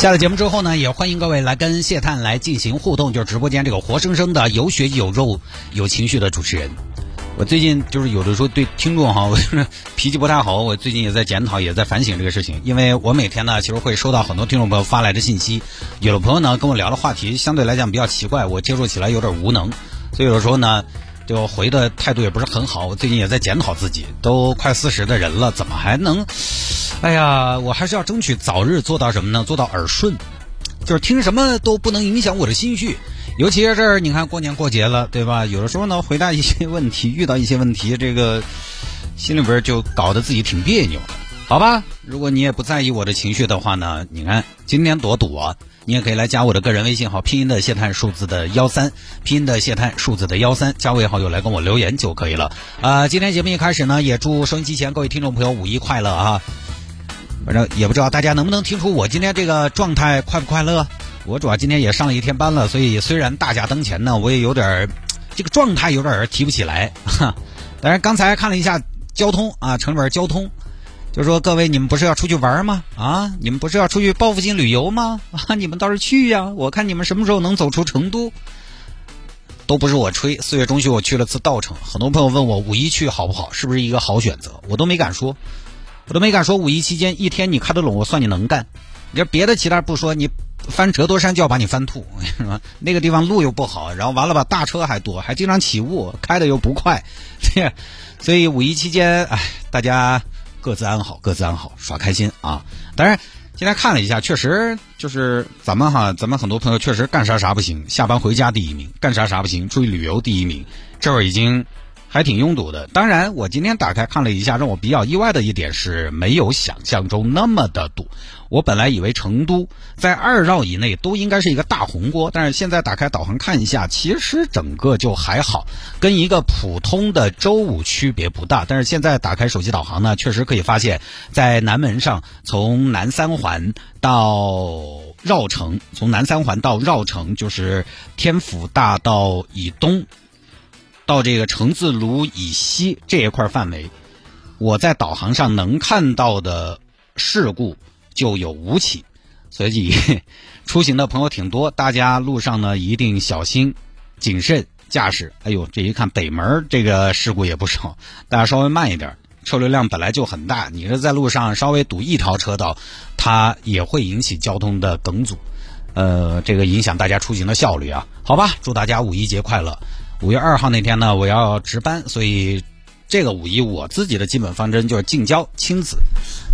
下了节目之后呢，也欢迎各位来跟谢探来进行互动，就是直播间这个活生生的有血有肉、有情绪的主持人。我最近就是有的时候对听众哈，我就是脾气不太好。我最近也在检讨，也在反省这个事情，因为我每天呢，其实会收到很多听众朋友发来的信息，有的朋友呢跟我聊的话题相对来讲比较奇怪，我接触起来有点无能，所以有的时候呢，就回的态度也不是很好。我最近也在检讨自己，都快四十的人了，怎么还能？哎呀，我还是要争取早日做到什么呢？做到耳顺，就是听什么都不能影响我的心绪。尤其是这儿，你看过年过节了，对吧？有的时候呢，回答一些问题，遇到一些问题，这个心里边就搞得自己挺别扭的，好吧？如果你也不在意我的情绪的话呢，你看今天多堵啊！你也可以来加我的个人微信号，拼音的谢探数字的幺三，拼音的谢探数字的幺三，加为好友来跟我留言就可以了。啊，今天节目一开始呢，也祝收音机前各位听众朋友五一快乐啊！反正也不知道大家能不能听出我今天这个状态快不快乐。我主要今天也上了一天班了，所以虽然大驾登前呢，我也有点这个状态有点提不起来。哈，但是刚才看了一下交通啊，城里边交通，就说各位你们不是要出去玩吗？啊，你们不是要出去报复性旅游吗？啊，你们倒是去呀！我看你们什么时候能走出成都？都不是我吹。四月中旬我去了次稻城，很多朋友问我五一去好不好，是不是一个好选择？我都没敢说。我都没敢说，五一期间一天你开得拢，我算你能干。你说别的其他不说，你翻折多山就要把你翻吐，那个地方路又不好，然后完了吧，大车还多，还经常起雾，开的又不快，这 所以五一期间，哎，大家各自安好，各自安好，耍开心啊！当然，今天看了一下，确实就是咱们哈，咱们很多朋友确实干啥啥不行，下班回家第一名，干啥啥不行，出去旅游第一名，这会儿已经。还挺拥堵的。当然，我今天打开看了一下，让我比较意外的一点是没有想象中那么的堵。我本来以为成都在二绕以内都应该是一个大红锅，但是现在打开导航看一下，其实整个就还好，跟一个普通的周五区别不大。但是现在打开手机导航呢，确实可以发现，在南门上从南三环到绕城，从南三环到绕城就是天府大道以东。到这个成字路以西这一块范围，我在导航上能看到的事故就有五起，所以 出行的朋友挺多，大家路上呢一定小心谨慎驾驶。哎呦，这一看北门这个事故也不少，大家稍微慢一点，车流量本来就很大，你是在路上稍微堵一条车道，它也会引起交通的梗阻，呃，这个影响大家出行的效率啊。好吧，祝大家五一节快乐。五月二号那天呢，我要值班，所以这个五一我自己的基本方针就是近郊亲子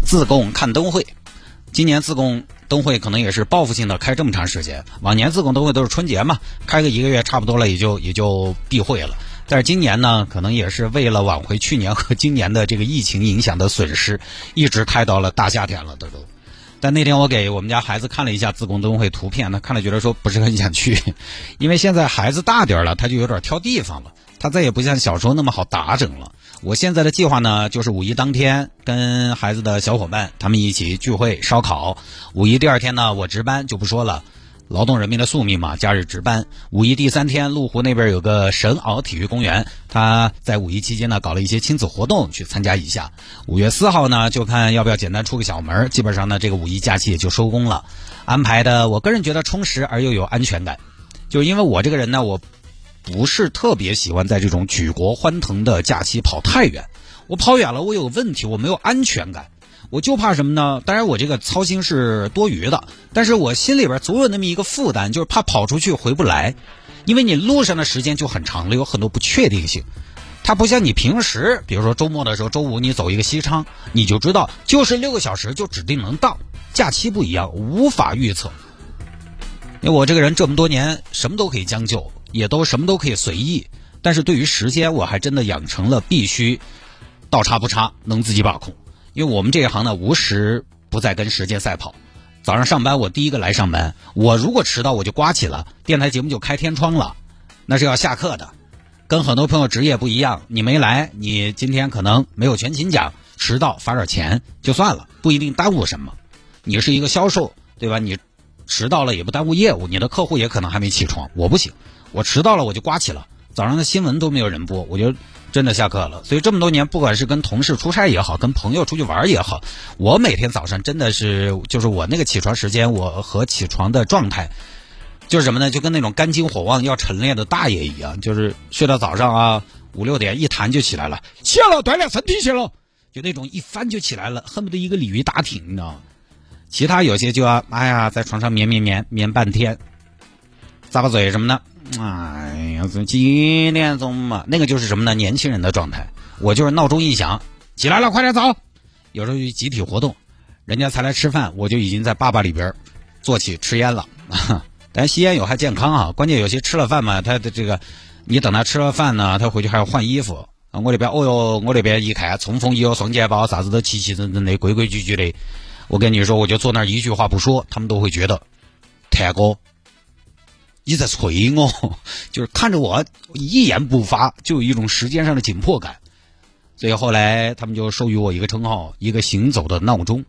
自贡看灯会。今年自贡灯会可能也是报复性的开这么长时间，往年自贡灯会都是春节嘛，开个一个月差不多了，也就也就闭会了。但是今年呢，可能也是为了挽回去年和今年的这个疫情影响的损失，一直开到了大夏天了，都都。但那天我给我们家孩子看了一下自贡灯会图片，他看了觉得说不是很想去，因为现在孩子大点了，他就有点挑地方了，他再也不像小时候那么好打整了。我现在的计划呢，就是五一当天跟孩子的小伙伴他们一起聚会烧烤，五一第二天呢我值班就不说了。劳动人民的宿命嘛，假日值班。五一第三天，麓湖那边有个神鳌体育公园，他在五一期间呢搞了一些亲子活动，去参加一下。五月四号呢，就看要不要简单出个小门。基本上呢，这个五一假期也就收工了。安排的，我个人觉得充实而又有安全感。就因为我这个人呢，我不是特别喜欢在这种举国欢腾的假期跑太远。我跑远了，我有问题，我没有安全感。我就怕什么呢？当然，我这个操心是多余的，但是我心里边总有那么一个负担，就是怕跑出去回不来，因为你路上的时间就很长了，有很多不确定性。它不像你平时，比如说周末的时候，周五你走一个西昌，你就知道就是六个小时就指定能到。假期不一样，无法预测。因为我这个人这么多年什么都可以将就，也都什么都可以随意，但是对于时间，我还真的养成了必须倒插不插，能自己把控。因为我们这一行呢，无时不在跟时间赛跑，早上上班我第一个来上班，我如果迟到我就刮起了，电台节目就开天窗了，那是要下课的。跟很多朋友职业不一样，你没来，你今天可能没有全勤奖，迟到罚点钱就算了，不一定耽误什么。你是一个销售，对吧？你迟到了也不耽误业务，你的客户也可能还没起床。我不行，我迟到了我就刮起了，早上的新闻都没有人播，我就真的下课了。所以这么多年，不管是跟同事出差也好，跟朋友出去玩也好，我每天早上真的是就是我那个起床时间，我和起床的状态。就是什么呢？就跟那种肝经火旺要晨练的大爷一样，就是睡到早上啊五六点一弹就起来了，起了锻炼身体去了，就那种一翻就起来了，恨不得一个鲤鱼打挺，你知道吗？其他有些就要哎呀，在床上眠眠眠眠半天，咂巴嘴什么的，哎呀，几点钟嘛？那个就是什么呢？年轻人的状态。我就是闹钟一响，起来了，快点走。有时候去集体活动，人家才来吃饭，我就已经在爸爸里边做起吃烟了。但吸烟有害健康啊！关键有些吃了饭嘛，他的这个，你等他吃了饭呢，他回去还要换衣服。我那边，哦哟，我那边一看，冲锋衣，双肩包，啥子都齐齐整整的，规规矩矩的。我跟你说，我就坐那儿一句话不说，他们都会觉得，谭哥，你在催我，就是看着我一言不发，就有一种时间上的紧迫感。所以后来他们就授予我一个称号，一个行走的闹钟。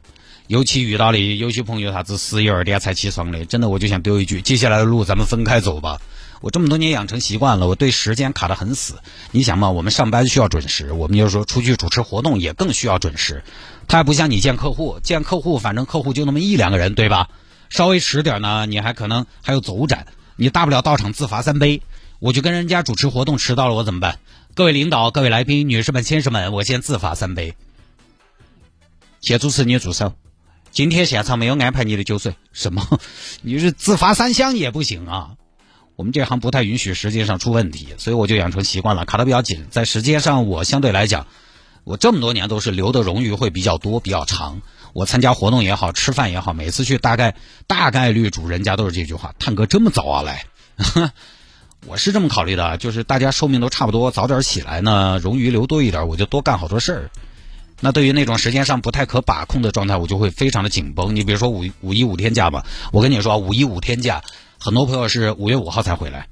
尤其遇到的有些朋友，啥子十一二点才起床的，真的我就想丢一句：接下来的路咱们分开走吧。我这么多年养成习惯了，我对时间卡得很死。你想嘛，我们上班需要准时，我们就是说出去主持活动也更需要准时。他还不像你见客户，见客户反正客户就那么一两个人，对吧？稍微迟点呢，你还可能还有走展，你大不了到场自罚三杯。我就跟人家主持活动迟到了，我怎么办？各位领导、各位来宾、女士们、先生们，我先自罚三杯。谢主持，你助手。今天现场没有安排你的酒水，什么？你是自罚三箱也不行啊！我们这行不太允许时间上出问题，所以我就养成习惯了，卡的比较紧。在时间上，我相对来讲，我这么多年都是留的冗余会比较多、比较长。我参加活动也好，吃饭也好，每次去大概大概率主人家都是这句话：“探哥这么早啊来？” 我是这么考虑的，就是大家寿命都差不多，早点起来呢，冗余留多一点，我就多干好多事儿。那对于那种时间上不太可把控的状态，我就会非常的紧绷。你比如说五五一五天假吧，我跟你说五一五天假，很多朋友是五月五号才回来，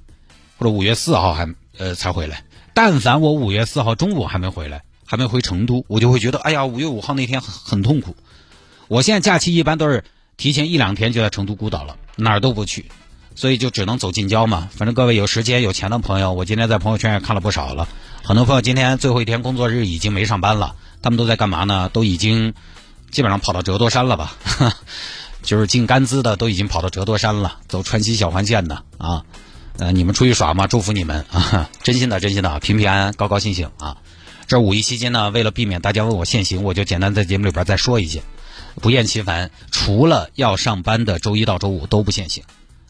或者五月四号还呃才回来。但凡我五月四号中午还没回来，还没回成都，我就会觉得哎呀，五月五号那天很很痛苦。我现在假期一般都是提前一两天就在成都孤岛了，哪儿都不去，所以就只能走近郊嘛。反正各位有时间有钱的朋友，我今天在朋友圈也看了不少了。很多朋友今天最后一天工作日已经没上班了。他们都在干嘛呢？都已经基本上跑到折多山了吧？就是进甘孜的都已经跑到折多山了，走川西小环线的啊。呃，你们出去耍嘛？祝福你们啊！真心的，真心的，平平安安，高高兴兴啊！这五一期间呢，为了避免大家问我限行，我就简单在节目里边再说一些，不厌其烦。除了要上班的周一到周五都不限行，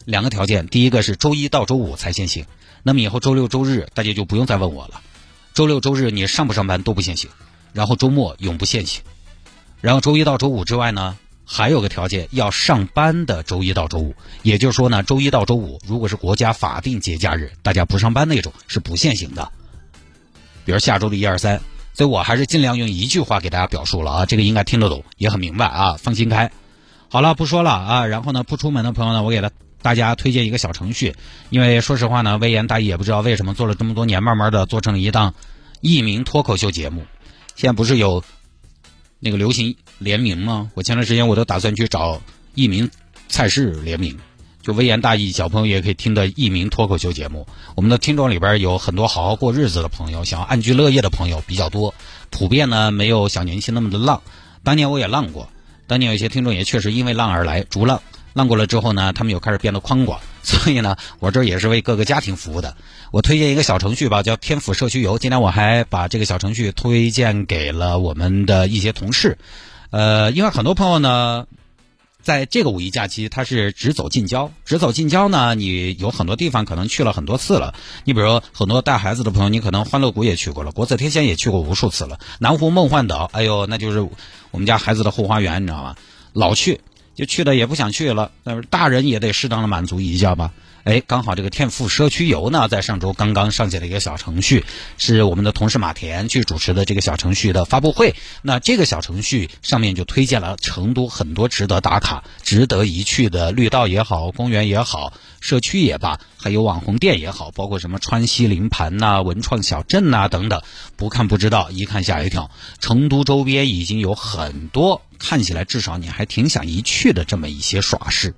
两个条件：第一个是周一到周五才限行，那么以后周六周日大家就不用再问我了。周六周日你上不上班都不限行。然后周末永不限行，然后周一到周五之外呢，还有个条件，要上班的周一到周五，也就是说呢，周一到周五如果是国家法定节假日，大家不上班那种是不限行的。比如下周的一二三，所以我还是尽量用一句话给大家表述了啊，这个应该听得懂，也很明白啊，放心开。好了，不说了啊，然后呢，不出门的朋友呢，我给他大家推荐一个小程序，因为说实话呢，微言大义也不知道为什么做了这么多年，慢慢的做成了一档艺名脱口秀节目。现在不是有那个流行联名吗？我前段时间我都打算去找艺名菜市联名，就微言大义，小朋友也可以听的一名脱口秀节目。我们的听众里边有很多好好过日子的朋友，想要安居乐业的朋友比较多，普遍呢没有小年轻那么的浪。当年我也浪过，当年有些听众也确实因为浪而来，逐浪。浪过了之后呢，他们又开始变得宽广，所以呢，我这也是为各个家庭服务的。我推荐一个小程序吧，叫天府社区游。今天我还把这个小程序推荐给了我们的一些同事，呃，因为很多朋友呢，在这个五一假期它是直走近郊，直走近郊呢，你有很多地方可能去了很多次了。你比如很多带孩子的朋友，你可能欢乐谷也去过了，国色天香也去过无数次了，南湖梦幻岛，哎呦，那就是我们家孩子的后花园，你知道吗？老去。就去的也不想去了。但是大人也得适当的满足一下吧。哎，刚好这个天府社区游呢，在上周刚刚上线了一个小程序，是我们的同事马田去主持的这个小程序的发布会。那这个小程序上面就推荐了成都很多值得打卡、值得一去的绿道也好、公园也好、社区也罢，还有网红店也好，包括什么川西林盘呐、文创小镇呐等等。不看不知道，一看吓一跳。成都周边已经有很多看起来至少你还挺想一去的这么一些耍事。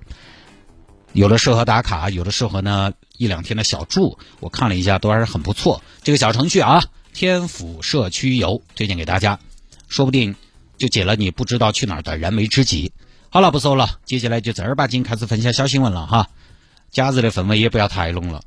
有的适合打卡，有的适合呢一两天的小住。我看了一下，都还是很不错。这个小程序啊，天府社区游推荐给大家，说不定就解了你不知道去哪儿的燃眉之急。好了，不搜了，接下来就正儿八经开始分享小新闻了哈。假日的氛围也不要太浓了。